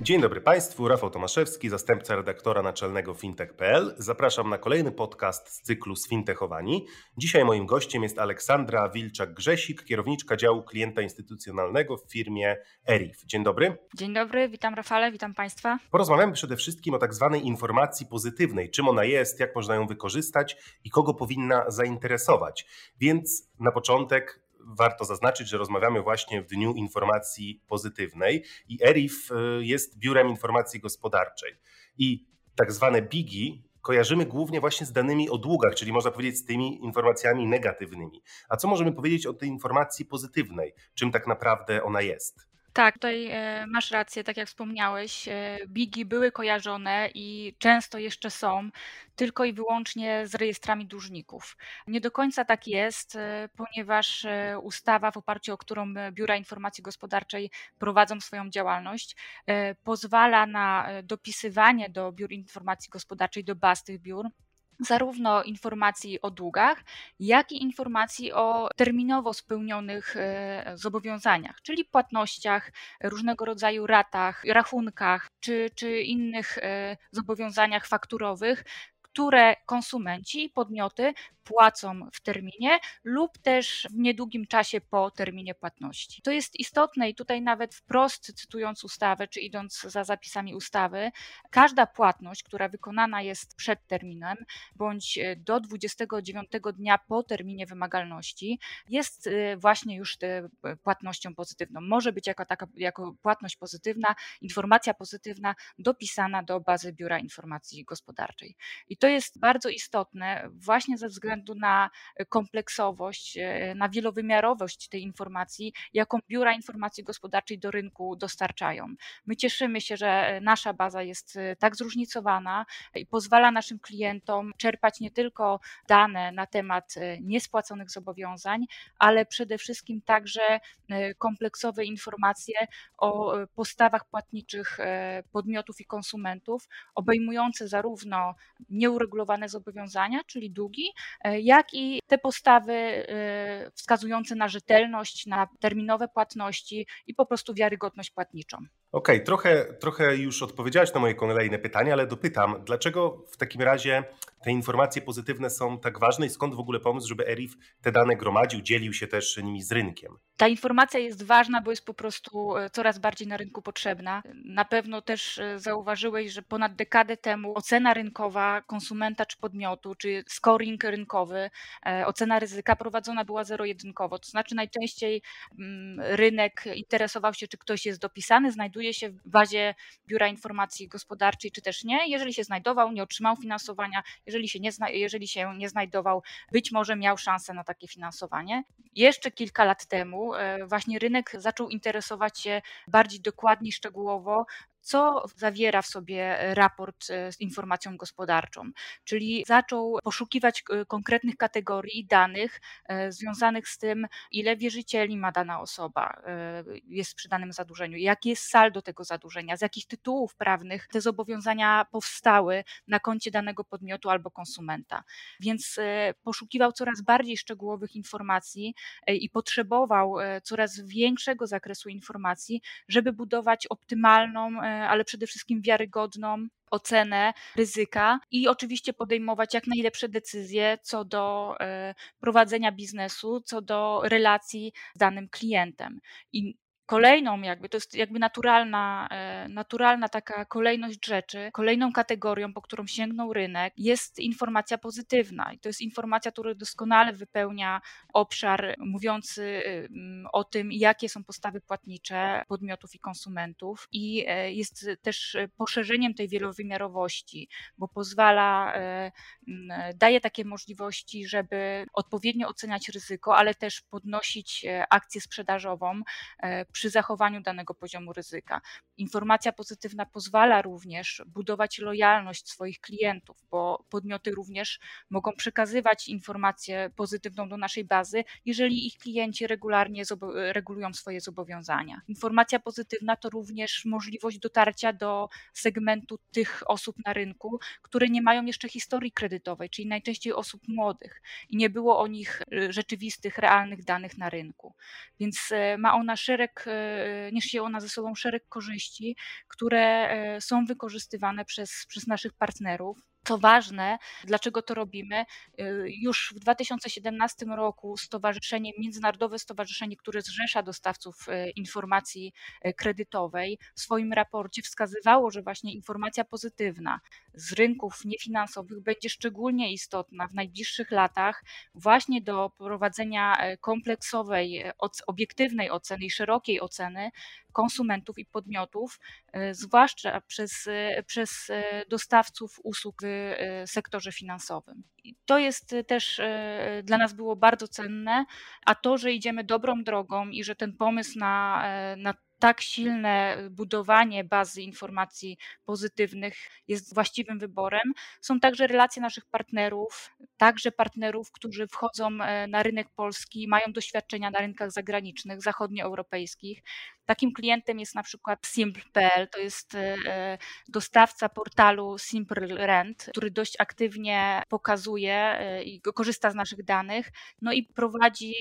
Dzień dobry Państwu, Rafał Tomaszewski, zastępca redaktora naczelnego fintech.pl. Zapraszam na kolejny podcast z cyklu Sfintechowani. Dzisiaj moim gościem jest Aleksandra Wilczak-Grzesik, kierowniczka działu klienta instytucjonalnego w firmie ERIF. Dzień dobry. Dzień dobry, witam Rafale, witam Państwa. Porozmawiamy przede wszystkim o tak zwanej informacji pozytywnej, czym ona jest, jak można ją wykorzystać i kogo powinna zainteresować. Więc na początek warto zaznaczyć, że rozmawiamy właśnie w Dniu Informacji Pozytywnej i ERIF y, jest biurem informacji gospodarczej. I tak zwane BIGI kojarzymy głównie właśnie z danymi o długach, czyli można powiedzieć z tymi informacjami negatywnymi. A co możemy powiedzieć o tej informacji pozytywnej? Czym tak naprawdę ona jest? Tak, tutaj e, masz rację, tak jak wspomniałeś, e, bigi były kojarzone i często jeszcze są tylko i wyłącznie z rejestrami dłużników. Nie do końca tak jest, e, ponieważ ustawa, w oparciu o którą biura informacji gospodarczej prowadzą swoją działalność, pozwala na dopisywanie do biur informacji gospodarczej, do baz tych biur zarówno informacji o długach, jak i informacji o terminowo spełnionych e, zobowiązaniach, czyli płatnościach, różnego rodzaju ratach, rachunkach czy, czy innych e, zobowiązaniach fakturowych, które konsumenci i podmioty płacą w terminie lub też w niedługim czasie po terminie płatności. To jest istotne i tutaj nawet wprost cytując ustawę, czy idąc za zapisami ustawy, każda płatność, która wykonana jest przed terminem bądź e, do 29 dnia po terminie wymagalności, jest e, właśnie już e, płatnością pozytywną. Może być jako, taka, jako płatność pozytywna, informacja pozytywna dopisana do bazy Biura Informacji Gospodarczej. I to jest bardzo istotne właśnie ze względu na e, kompleksowość, e, na wielowymiarowość tej informacji, jaką biura informacji gospodarczej do rynku dostarczają. My cieszymy się, że e, nasza baza jest tak zróżnicowana i pozwala naszym klientom czerpać nie tylko dane na temat niespłaconych zobowiązań, ale przede wszystkim także kompleksowe informacje o postawach płatniczych podmiotów i konsumentów, obejmujące zarówno nieuregulowane zobowiązania, czyli długi, E, jak i te postawy e, wskazujące na rzetelność, na terminowe płatności i po prostu wiarygodność płatniczą. Okej, okay, trochę, trochę już odpowiedziałeś na moje kolejne pytanie, ale dopytam, dlaczego w takim razie te informacje pozytywne są tak ważne i skąd w ogóle pomysł, żeby ERIF te dane gromadził, dzielił się też nimi z rynkiem? Ta informacja jest ważna, bo jest po prostu e, coraz bardziej na rynku potrzebna. Na pewno też e, zauważyłeś, że ponad dekadę temu ocena rynkowa konsumenta czy podmiotu, czy scoring rynkowy, e, ocena ryzyka prowadzona była zero-jedynkowo. To znaczy najczęściej mm, rynek interesował się, czy ktoś jest dopisany, znajduje się w bazie Biura Informacji Gospodarczej, czy też nie. Jeżeli się znajdował, nie otrzymał finansowania, jeżeli się nie, zna, jeżeli się nie znajdował, być może miał szansę na takie finansowanie. Jeszcze kilka lat temu e, właśnie rynek zaczął interesować się bardziej dokładnie, szczegółowo co zawiera w sobie raport e, z informacją gospodarczą. Czyli zaczął poszukiwać e, konkretnych kategorii danych e, związanych z tym, ile wierzycieli ma dana osoba, jest przy danym zadłużeniu, jakie jest saldo tego zadłużenia, z jakich tytułów prawnych te zobowiązania powstały na koncie danego podmiotu albo konsumenta. Więc poszukiwał coraz bardziej szczegółowych informacji i potrzebował coraz większego zakresu informacji, żeby budować optymalną ale przede wszystkim wiarygodną ocenę ryzyka i oczywiście podejmować jak najlepsze decyzje co do e, prowadzenia biznesu, co do relacji z danym klientem. I Kolejną jakby, to jest jakby naturalna, e, naturalna taka kolejność rzeczy, kolejną kategorią, po którą sięgnął rynek, jest informacja pozytywna. I to jest informacja, która doskonale wypełnia obszar mówiący o tym, jakie są postawy płatnicze podmiotów i konsumentów. I e, jest też poszerzeniem tej wielowymiarowości, bo pozwala, e, daje takie możliwości, żeby odpowiednio oceniać ryzyko, ale też podnosić akcję sprzedażową przy zachowaniu danego poziomu ryzyka. Informacja pozytywna pozwala również budować lojalność swoich klientów, bo podmioty również mogą przekazywać informację pozytywną do naszej bazy, jeżeli ich klienci regularnie regulują swoje zobowiązania. Informacja pozytywna to również możliwość dotarcia do segmentu tych osób na rynku, które nie mają jeszcze historii kredytowej, czyli najczęściej osób młodych i nie było o nich y, rzeczywistych, realnych danych na rynku. Więc e, ma ona szereg, niesie ona ze sobą szereg korzyści, które e, są wykorzystywane przez, przez naszych partnerów. Co ważne, dlaczego to robimy? Y, już w 2017 roku stowarzyszenie, Międzynarodowe Stowarzyszenie, które zrzesza dostawców y, informacji y, kredytowej, w swoim raporcie wskazywało, że właśnie informacja pozytywna z rynków niefinansowych będzie szczególnie istotna w najbliższych latach właśnie do prowadzenia kompleksowej, obiektywnej oceny i szerokiej oceny konsumentów i podmiotów, zwłaszcza przez, przez dostawców usług sektorze finansowym. I to jest też dla nas było bardzo cenne, a to, że idziemy dobrą drogą i że ten pomysł na, na tak silne budowanie bazy informacji pozytywnych jest właściwym wyborem. Są także relacje naszych partnerów, także partnerów, którzy wchodzą na rynek polski, mają doświadczenia na rynkach zagranicznych, zachodnioeuropejskich. Takim klientem jest na przykład Simple.pl, to jest e, e, dostawca portalu Simple Rent, który dość aktywnie pokazuje e, i korzysta z naszych danych, no i prowadzi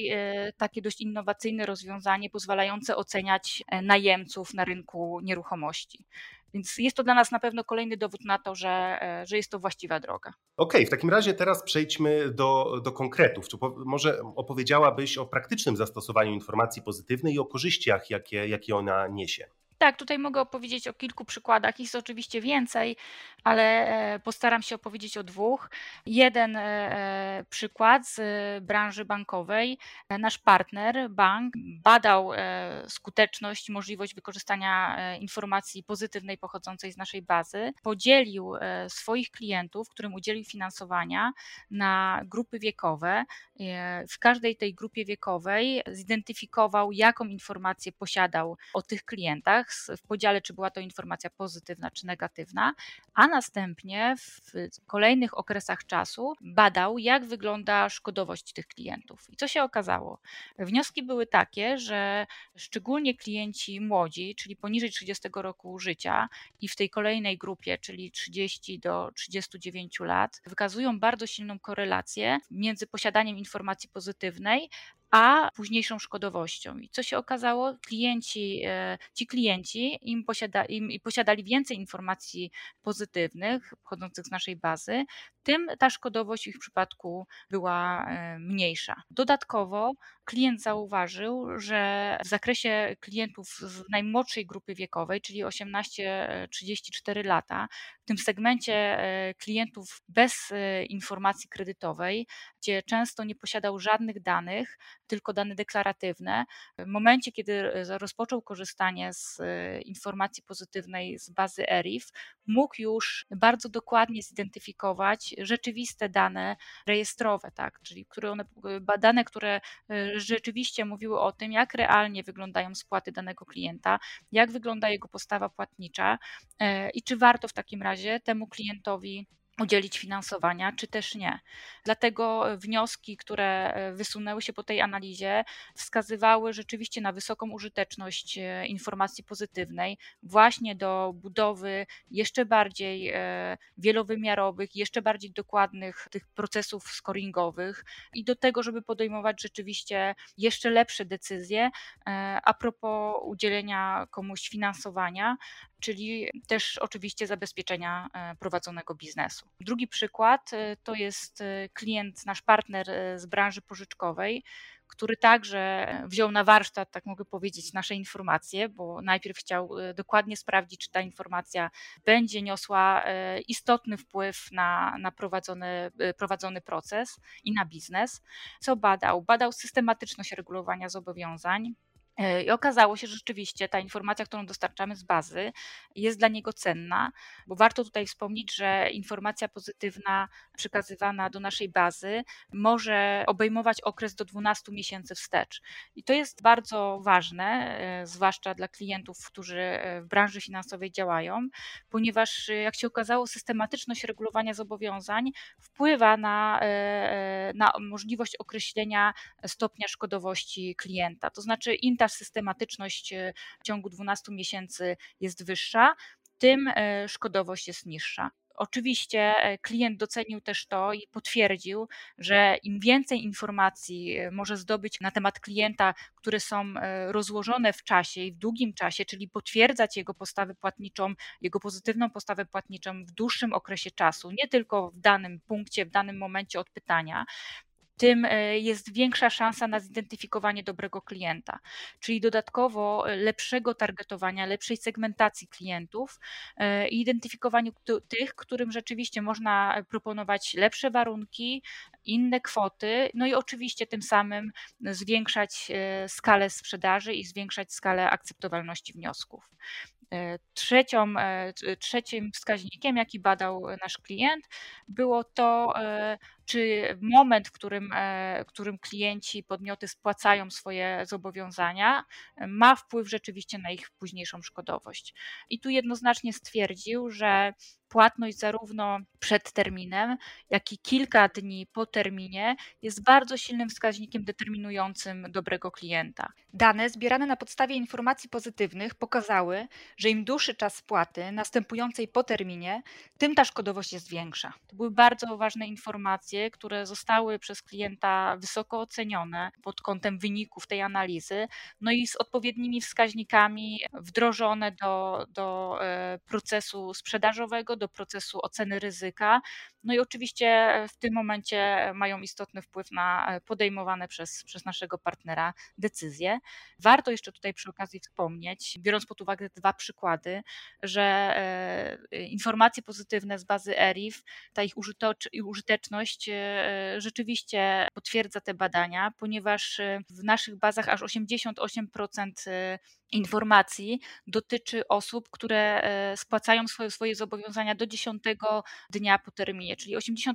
takie dość innowacyjne rozwiązanie pozwalające oceniać najemców na rynku nieruchomości. Więc jest to dla nas na pewno kolejny dowód na to, że, e, że jest to właściwa droga. Okej, okay, w takim razie teraz przejdźmy do, do konkretów. Czy po, może opowiedziałabyś o praktycznym zastosowaniu informacji pozytywnej i o korzyściach, jakie, jakie ona niesie? Tak, tutaj mogę opowiedzieć o kilku przykładach. Jest oczywiście więcej, ale e, postaram się opowiedzieć o dwóch. Jeden e, e, przykład z branży bankowej. Nasz partner, bank, badał skuteczność, możliwość wykorzystania informacji pozytywnej pochodzącej z naszej bazy. Podzielił swoich klientów, którym udzielił finansowania, na grupy wiekowe. W każdej tej grupie wiekowej zidentyfikował, jaką informację posiadał o tych klientach w podziale, czy była to informacja pozytywna czy negatywna, a następnie w kolejnych okresach czasu badał, jak wygląda szkodowość tych klientów. I co się okazało? Wnioski były takie, że szczególnie klienci młodzi, czyli poniżej 30 roku życia i w tej kolejnej grupie, czyli 30 do 39 lat, wykazują bardzo silną korelację między posiadaniem informacji pozytywnej, a późniejszą szkodowością. I co się okazało? Klienci, e, ci klienci im, posiada, im posiadali więcej informacji pozytywnych pochodzących z naszej bazy, tym ta szkodowość w ich przypadku była e, mniejsza. Dodatkowo klient zauważył, że w zakresie klientów z najmłodszej grupy wiekowej, czyli 18-34 lata, w tym segmencie e, klientów bez e, informacji kredytowej, gdzie często nie posiadał żadnych danych, tylko dane deklaratywne, w momencie, kiedy rozpoczął korzystanie z informacji pozytywnej z bazy ERIF, mógł już bardzo dokładnie zidentyfikować rzeczywiste dane rejestrowe, tak, czyli które one, dane, które e, rzeczywiście mówiły o tym, jak realnie wyglądają spłaty danego klienta, jak wygląda jego postawa płatnicza e, i czy warto w takim razie temu klientowi udzielić finansowania, czy też nie. Dlatego wnioski, które e, wysunęły się po tej analizie, wskazywały rzeczywiście na wysoką użyteczność e, informacji pozytywnej, właśnie do budowy jeszcze bardziej e, wielowymiarowych, jeszcze bardziej dokładnych tych procesów scoringowych i do tego, żeby podejmować rzeczywiście jeszcze lepsze decyzje a propos udzielenia komuś finansowania, czyli też oczywiście zabezpieczenia e, prowadzonego biznesu. Drugi przykład e, to jest e, klient, nasz partner z branży pożyczkowej, który także wziął na warsztat, tak mogę powiedzieć, nasze informacje, bo najpierw chciał dokładnie sprawdzić, czy ta informacja będzie niosła istotny wpływ na, na prowadzony, prowadzony proces i na biznes. Co badał? Badał systematyczność regulowania zobowiązań, I okazało się, że rzeczywiście ta informacja, którą dostarczamy z bazy, jest dla niego cenna, bo warto tutaj wspomnieć, że informacja pozytywna przekazywana do naszej bazy może obejmować okres do 12 miesięcy wstecz. I to jest bardzo ważne, e, zwłaszcza dla klientów, którzy e, w branży finansowej działają, ponieważ, jak się okazało, systematyczność regulowania zobowiązań wpływa na, na możliwość określenia stopnia szkodowości klienta. To znaczy, im ta systematyczność e, w ciągu 12 miesięcy jest wyższa, tym e, szkodowość jest niższa. Oczywiście e, klient docenił też to i potwierdził, że im więcej informacji może zdobyć na temat klienta, które są rozłożone w czasie i w długim czasie, czyli potwierdzać jego postawę płatniczą, jego pozytywną postawę płatniczą w dłuższym okresie czasu, nie tylko w danym punkcie, w danym momencie odpytania, tym e, jest większa szansa na zidentyfikowanie dobrego klienta, czyli dodatkowo e, lepszego targetowania, lepszej segmentacji klientów e, i identyfikowaniu tych, którym rzeczywiście można proponować lepsze warunki, inne kwoty, no i oczywiście tym samym zwiększać skalę sprzedaży i zwiększać skalę akceptowalności wniosków. Trzecią, trzecim wskaźnikiem, jaki badał nasz klient, było to, czy moment, w którym, w którym klienci, podmioty spłacają swoje zobowiązania, ma wpływ rzeczywiście na ich późniejszą szkodowość. I tu jednoznacznie stwierdził, że płatność zarówno przed terminem, jak i kilka dni po terminie jest bardzo silnym wskaźnikiem determinującym dobrego klienta. Dane zbierane na podstawie informacji pozytywnych pokazały, że im dłuższy czas spłaty następującej po terminie, tym ta szkodowość jest większa. To były bardzo ważne informacje, które zostały przez klienta wysoko ocenione pod kątem wyników tej analizy, no i z odpowiednimi wskaźnikami wdrożone do, do e, procesu sprzedażowego, do procesu oceny ryzyka. No i oczywiście w tym momencie mają istotny wpływ na podejmowane przez, przez naszego partnera decyzje. Warto jeszcze tutaj przy okazji wspomnieć, biorąc pod uwagę dwa przykłady, że e, informacje pozytywne z bazy ERIF, ta ich użyteczność e, rzeczywiście potwierdza te badania, ponieważ w naszych bazach aż 88% informacji dotyczy osób, które e, spłacają swoje, swoje zobowiązania do 10 dnia po terminie, czyli 88%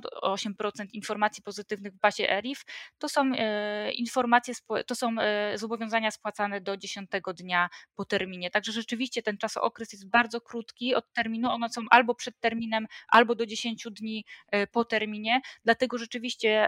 informacji pozytywnych w bazie ERIF to są e, informacje, to są e, zobowiązania spłacane do 10 dnia po terminie. Także rzeczywiście ten czasokres jest bardzo krótki od terminu, one są albo przed terminem, albo do 10 dni po terminie, dlatego rzeczywiście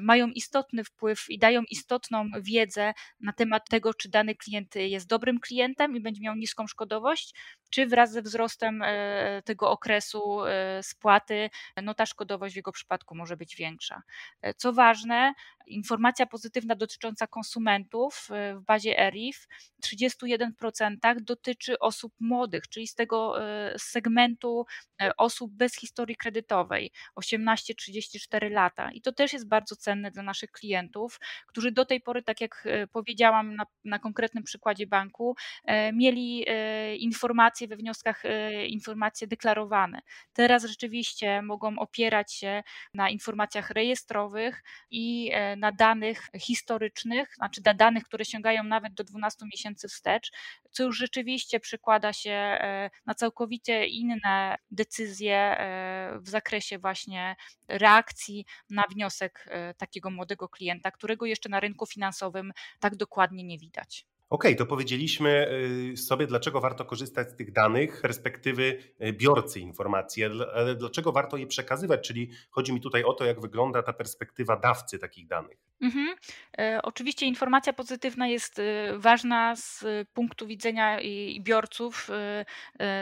mają istotny wpływ i dają istotną wiedzę na temat tego, czy dany klient jest dobrym klientem i będzie miał niską szkodowość, czy wraz ze wzrostem e, tego okresu e, spłaty, no ta szkodowość w jego przypadku może być większa. E, co ważne, informacja pozytywna dotycząca konsumentów w bazie ERIF w 31% dotyczy osób młodych, czyli z tego segmentu osób bez historii kredytowej 18-34 lata. I to też jest bardzo cenne dla naszych klientów, którzy do tej pory, tak jak powiedziałam na, na konkretnym przykładzie banku, mieli informacje, we wnioskach, informacje deklarowane. Teraz rzeczywiście mogą opierać się na informacjach rejestrowych i na danych historycznych, znaczy na danych, które sięgają nawet do 12 miesięcy wstecz, co już rzeczywiście przekłada się e, na całkowicie inne decyzje w zakresie właśnie reakcji na wniosek takiego młodego klienta, którego jeszcze na rynku finansowym tak dokładnie nie widać. Okej, okay, to powiedzieliśmy y, sobie, dlaczego warto korzystać z tych danych perspektywy y, biorcy informacji, ale dlaczego warto je przekazywać, czyli chodzi mi tutaj o to, jak wygląda ta perspektywa dawcy takich danych. Mhm. E, oczywiście informacja pozytywna jest y, ważna z punktu widzenia i biorców,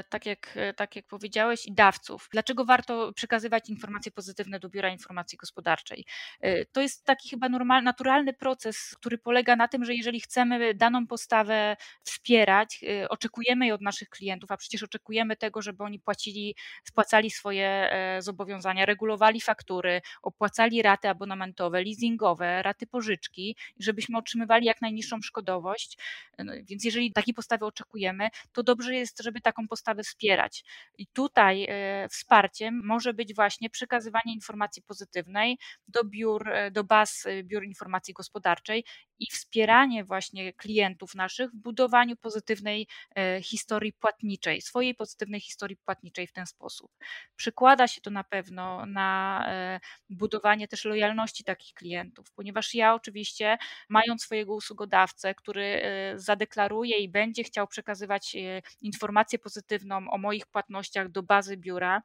tak jak, tak jak powiedziałeś, i dawców. Dlaczego warto przekazywać informacje pozytywne do Biura Informacji Gospodarczej? E, to jest taki chyba normal, naturalny proces, który polega na tym, że jeżeli chcemy daną postawę wspierać. Y, oczekujemy jej od naszych klientów, a przecież oczekujemy tego, żeby oni płacili, spłacali swoje e, zobowiązania, regulowali faktury, opłacali raty abonamentowe, leasingowe, raty pożyczki, żebyśmy otrzymywali jak najniższą szkodowość. No, więc jeżeli takiej postawy oczekujemy, to dobrze jest, żeby taką postawę wspierać. I tutaj e, wsparciem może być właśnie przekazywanie informacji pozytywnej do biur, e, do baz biur informacji gospodarczej i wspieranie właśnie klientów naszych w budowaniu pozytywnej e, historii płatniczej, swojej pozytywnej historii płatniczej w ten sposób. Przykłada się to na pewno na e, budowanie też lojalności takich klientów, ponieważ ja oczywiście, mając swojego usługodawcę, który e, zadeklaruje i będzie chciał przekazywać informację pozytywną o moich płatnościach do bazy biura,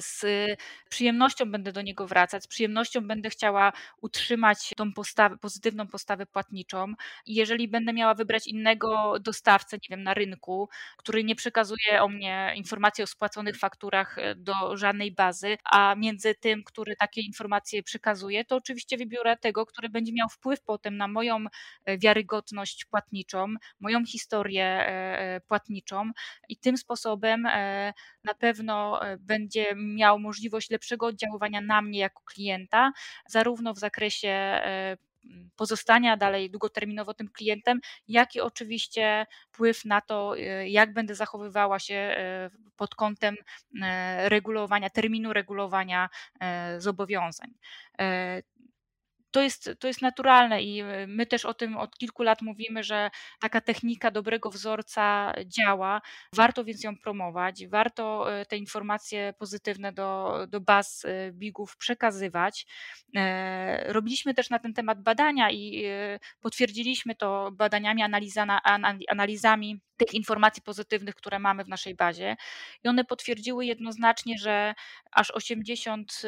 z przyjemnością będę do niego wracać, z przyjemnością będę chciała utrzymać tą postawę, pozytywną postawę płatniczą. Jeżeli będę miała wybrać innego dostawcę, nie wiem, na rynku, który nie przekazuje o mnie informacji o spłaconych fakturach e, do żadnej bazy, a między tym, który takie informacje przekazuje, to oczywiście wybiorę tego, który będzie miał wpływ potem na moją e, wiarygodność płatniczą, moją historię płatniczą i tym sposobem na pewno będzie będzie miał możliwość lepszego oddziaływania na mnie jako klienta, zarówno w zakresie e, pozostania dalej długoterminowo tym klientem, jak i oczywiście wpływ na to, e, jak będę zachowywała się e, pod kątem regulowania, terminu regulowania zobowiązań to jest, to jest naturalne i e, my też o tym od kilku lat mówimy, że taka technika dobrego wzorca działa. Warto więc ją promować, warto e, te informacje pozytywne do, do baz e, bigów przekazywać. Robiliśmy też na ten temat badania i potwierdziliśmy to badaniami, analizami tych informacji pozytywnych, które mamy w naszej bazie. I one potwierdziły jednoznacznie, że aż 80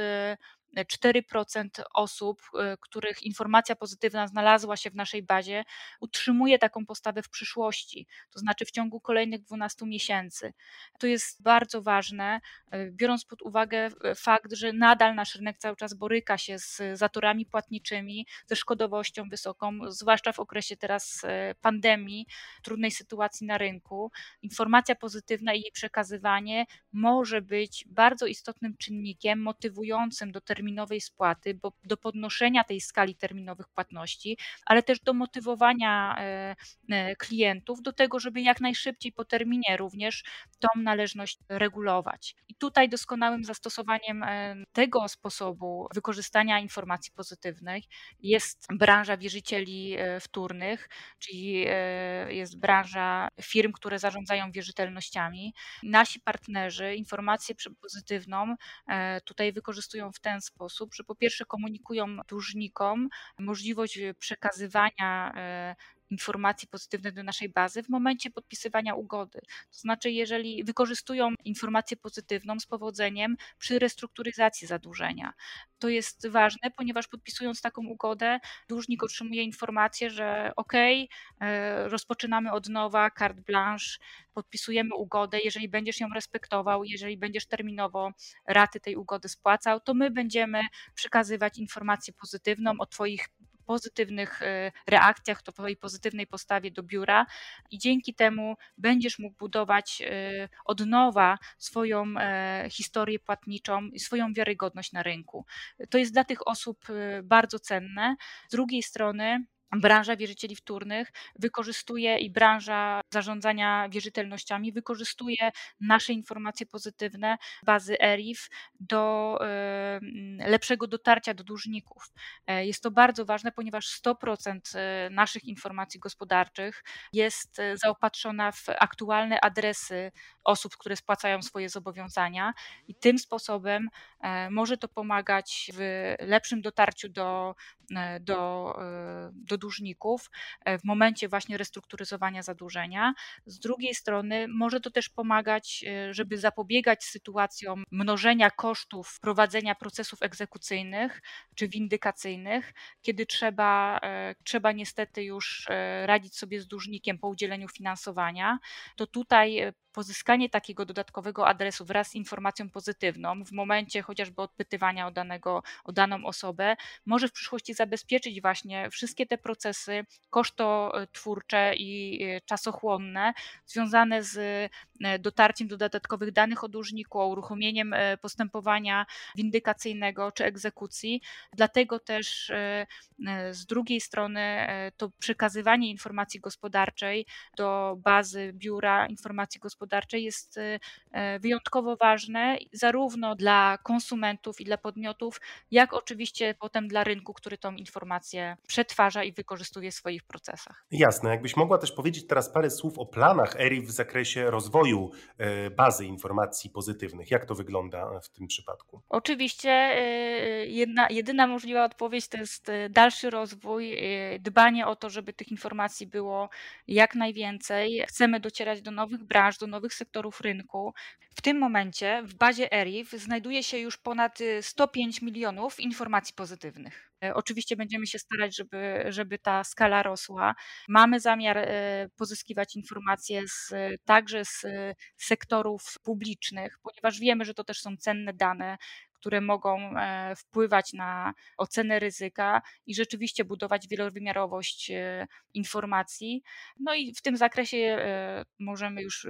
4% osób, y, których informacja pozytywna znalazła się w naszej bazie, utrzymuje taką postawę w przyszłości, to znaczy w ciągu kolejnych 12 miesięcy. To jest bardzo ważne, y, biorąc pod uwagę y, fakt, że nadal nasz rynek cały czas boryka się z zatorami płatniczymi, ze szkodowością wysoką, zwłaszcza w okresie teraz pandemii, trudnej sytuacji na rynku. Informacja pozytywna i jej przekazywanie może być bardzo istotnym czynnikiem motywującym do terminu terminowej spłaty, bo do podnoszenia tej skali terminowych płatności, ale też do motywowania e, e, klientów do tego, żeby jak najszybciej po terminie również tą należność regulować. I tutaj doskonałym zastosowaniem e, tego sposobu wykorzystania informacji pozytywnych jest branża wierzycieli wtórnych, czyli jest branża firm, które zarządzają wierzytelnościami. Nasi partnerzy informację pozytywną tutaj wykorzystują w ten sposób, sposób, że po pierwsze komunikują dłużnikom możliwość przekazywania e, informacji pozytywnych do naszej bazy w momencie podpisywania ugody. To znaczy, jeżeli wykorzystują informację pozytywną z powodzeniem przy restrukturyzacji zadłużenia. To jest ważne, ponieważ podpisując taką ugodę, dłużnik otrzymuje informację, że OK, e, rozpoczynamy od nowa, carte blanche, podpisujemy ugodę, jeżeli będziesz ją respektował, jeżeli będziesz terminowo raty tej ugody spłacał, to my będziemy przekazywać informację pozytywną o Twoich pozytywnych e, reakcjach, to twojej pozytywnej postawie do biura i dzięki temu będziesz mógł budować e, od nowa swoją e, historię płatniczą i swoją wiarygodność na rynku. To jest dla tych osób bardzo cenne. Z drugiej strony, branża wierzycieli wtórnych wykorzystuje i branża zarządzania wierzytelnościami wykorzystuje nasze informacje pozytywne, bazy ERIF do lepszego dotarcia do dłużników. E, jest to bardzo ważne, ponieważ 100% e, naszych informacji gospodarczych jest e, zaopatrzona w aktualne adresy osób, które spłacają swoje zobowiązania i tym sposobem może to pomagać w lepszym dotarciu do, do, do dłużników e, w momencie właśnie restrukturyzowania zadłużenia. Z drugiej strony może to też pomagać, e, żeby zapobiegać sytuacjom mnożenia kosztów prowadzenia procesów egzekucyjnych czy windykacyjnych, kiedy trzeba, e, trzeba niestety już radzić sobie z dłużnikiem po udzieleniu finansowania, to tutaj pozyskanie takiego dodatkowego adresu wraz z informacją pozytywną w momencie chociażby odpytywania o, danego, o daną osobę może w przyszłości zabezpieczyć właśnie wszystkie te procesy kosztotwórcze i e, czasochłonne związane z e, dotarciem do dodatkowych danych o dłużniku, uruchomieniem e, postępowania windykacyjnego czy egzekucji. Dlatego też z drugiej strony to przekazywanie informacji gospodarczej do bazy biura informacji gospodarczej jest wyjątkowo ważne, zarówno dla konsumentów i dla podmiotów, jak oczywiście potem dla rynku, który tą informację przetwarza i wykorzystuje w swoich procesach. Jasne. Jakbyś mogła też powiedzieć teraz parę słów o planach ERI w zakresie rozwoju e, bazy informacji pozytywnych. Jak to wygląda w tym przypadku? Oczywiście e, jedna, jedyna możliwa odpowiedź to jest e, dalszy rozwój, dbanie o to, żeby tych informacji było jak najwięcej. Chcemy docierać do nowych branż, do nowych sektorów rynku. W tym momencie w bazie ERIF znajduje się już ponad 105 milionów informacji pozytywnych. E, oczywiście będziemy się starać, żeby, żeby ta skala rosła. Mamy zamiar e, pozyskiwać informacje z, także z sektorów publicznych, ponieważ wiemy, że to też są cenne dane, które mogą e, wpływać na ocenę ryzyka i rzeczywiście budować wielowymiarowość e, informacji. No i w tym zakresie e, możemy już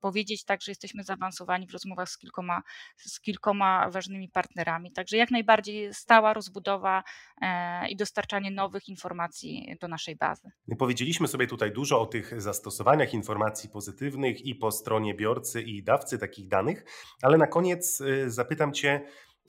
powiedzieć tak, że jesteśmy zaawansowani w rozmowach z kilkoma, z kilkoma ważnymi partnerami. Także jak najbardziej stała rozbudowa i dostarczanie nowych informacji do naszej bazy. Powiedzieliśmy sobie tutaj dużo o tych zastosowaniach informacji pozytywnych i po stronie biorcy i dawcy takich danych, ale na koniec zapytam Cię,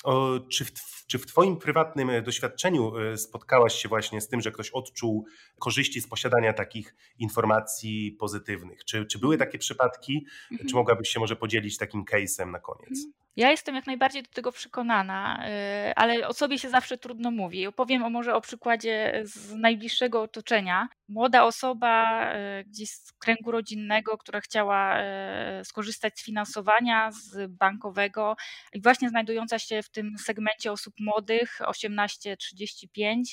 o, czy, w, czy w Twoim prywatnym e, doświadczeniu e, spotkałaś się właśnie z tym, że ktoś odczuł korzyści z posiadania takich informacji pozytywnych? Czy, czy były takie przypadki? Mhm. Czy mogłabyś się może podzielić takim case'em na koniec? Ja jestem jak najbardziej do tego przekonana, y, ale o sobie się zawsze trudno mówi. Opowiem o może o przykładzie z najbliższego otoczenia. Młoda osoba y, gdzieś z kręgu rodzinnego, która chciała y, skorzystać z finansowania z bankowego i właśnie znajdująca się w tym segmencie osób młodych 18-35,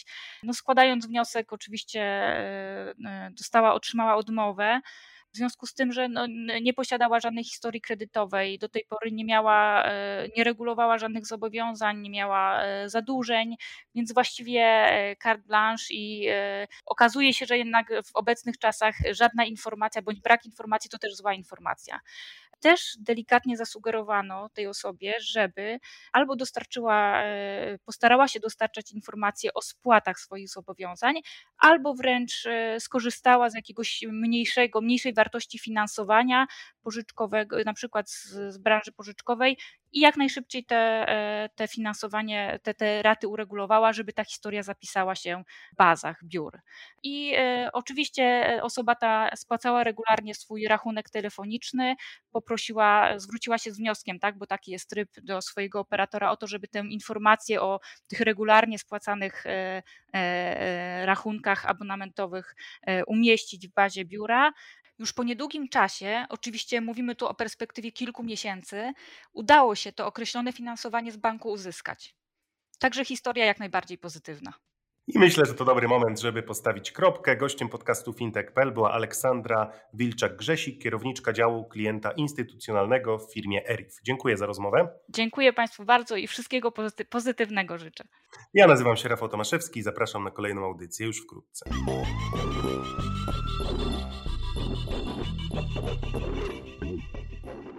no składając wniosek oczywiście dostała, otrzymała odmowę. W związku z tym, że no, nie posiadała żadnej historii kredytowej, do tej pory nie miała, e, nie regulowała żadnych zobowiązań, nie miała e, zadłużeń, więc właściwie e, carte blanche i okazuje się, że jednak w obecnych czasach żadna informacja bądź brak informacji to też zła informacja też delikatnie zasugerowano tej osobie, żeby albo dostarczyła, e, postarała się dostarczać informacje o spłatach swoich zobowiązań, albo wręcz e, skorzystała z jakiegoś mniejszego, mniejszej wartości finansowania pożyczkowego, na przykład z, z branży pożyczkowej i jak najszybciej te, e, te finansowanie, te, te raty uregulowała, żeby ta historia zapisała się w bazach biur. I e, oczywiście osoba ta spłacała regularnie swój rachunek telefoniczny, poprosiła, zwróciła się z wnioskiem, tak, bo taki jest tryb do swojego operatora o to, żeby tę informację o tych regularnie spłacanych e, rachunkach abonamentowych umieścić w bazie biura. Już po niedługim czasie, oczywiście mówimy tu o perspektywie kilku miesięcy, udało się to określone finansowanie z banku uzyskać. Także historia jak najbardziej pozytywna. I myślę, że to dobry moment, żeby postawić kropkę. Gościem podcastu fintech.pl była Aleksandra Wilczak-Grzesik, kierowniczka działu klienta instytucjonalnego w firmie ERIF. Dziękuję za rozmowę. Dziękuję Państwu bardzo i wszystkiego pozytywnego życzę. Ja nazywam się Rafał Tomaszewski i zapraszam na kolejną audycję już wkrótce. Thank you.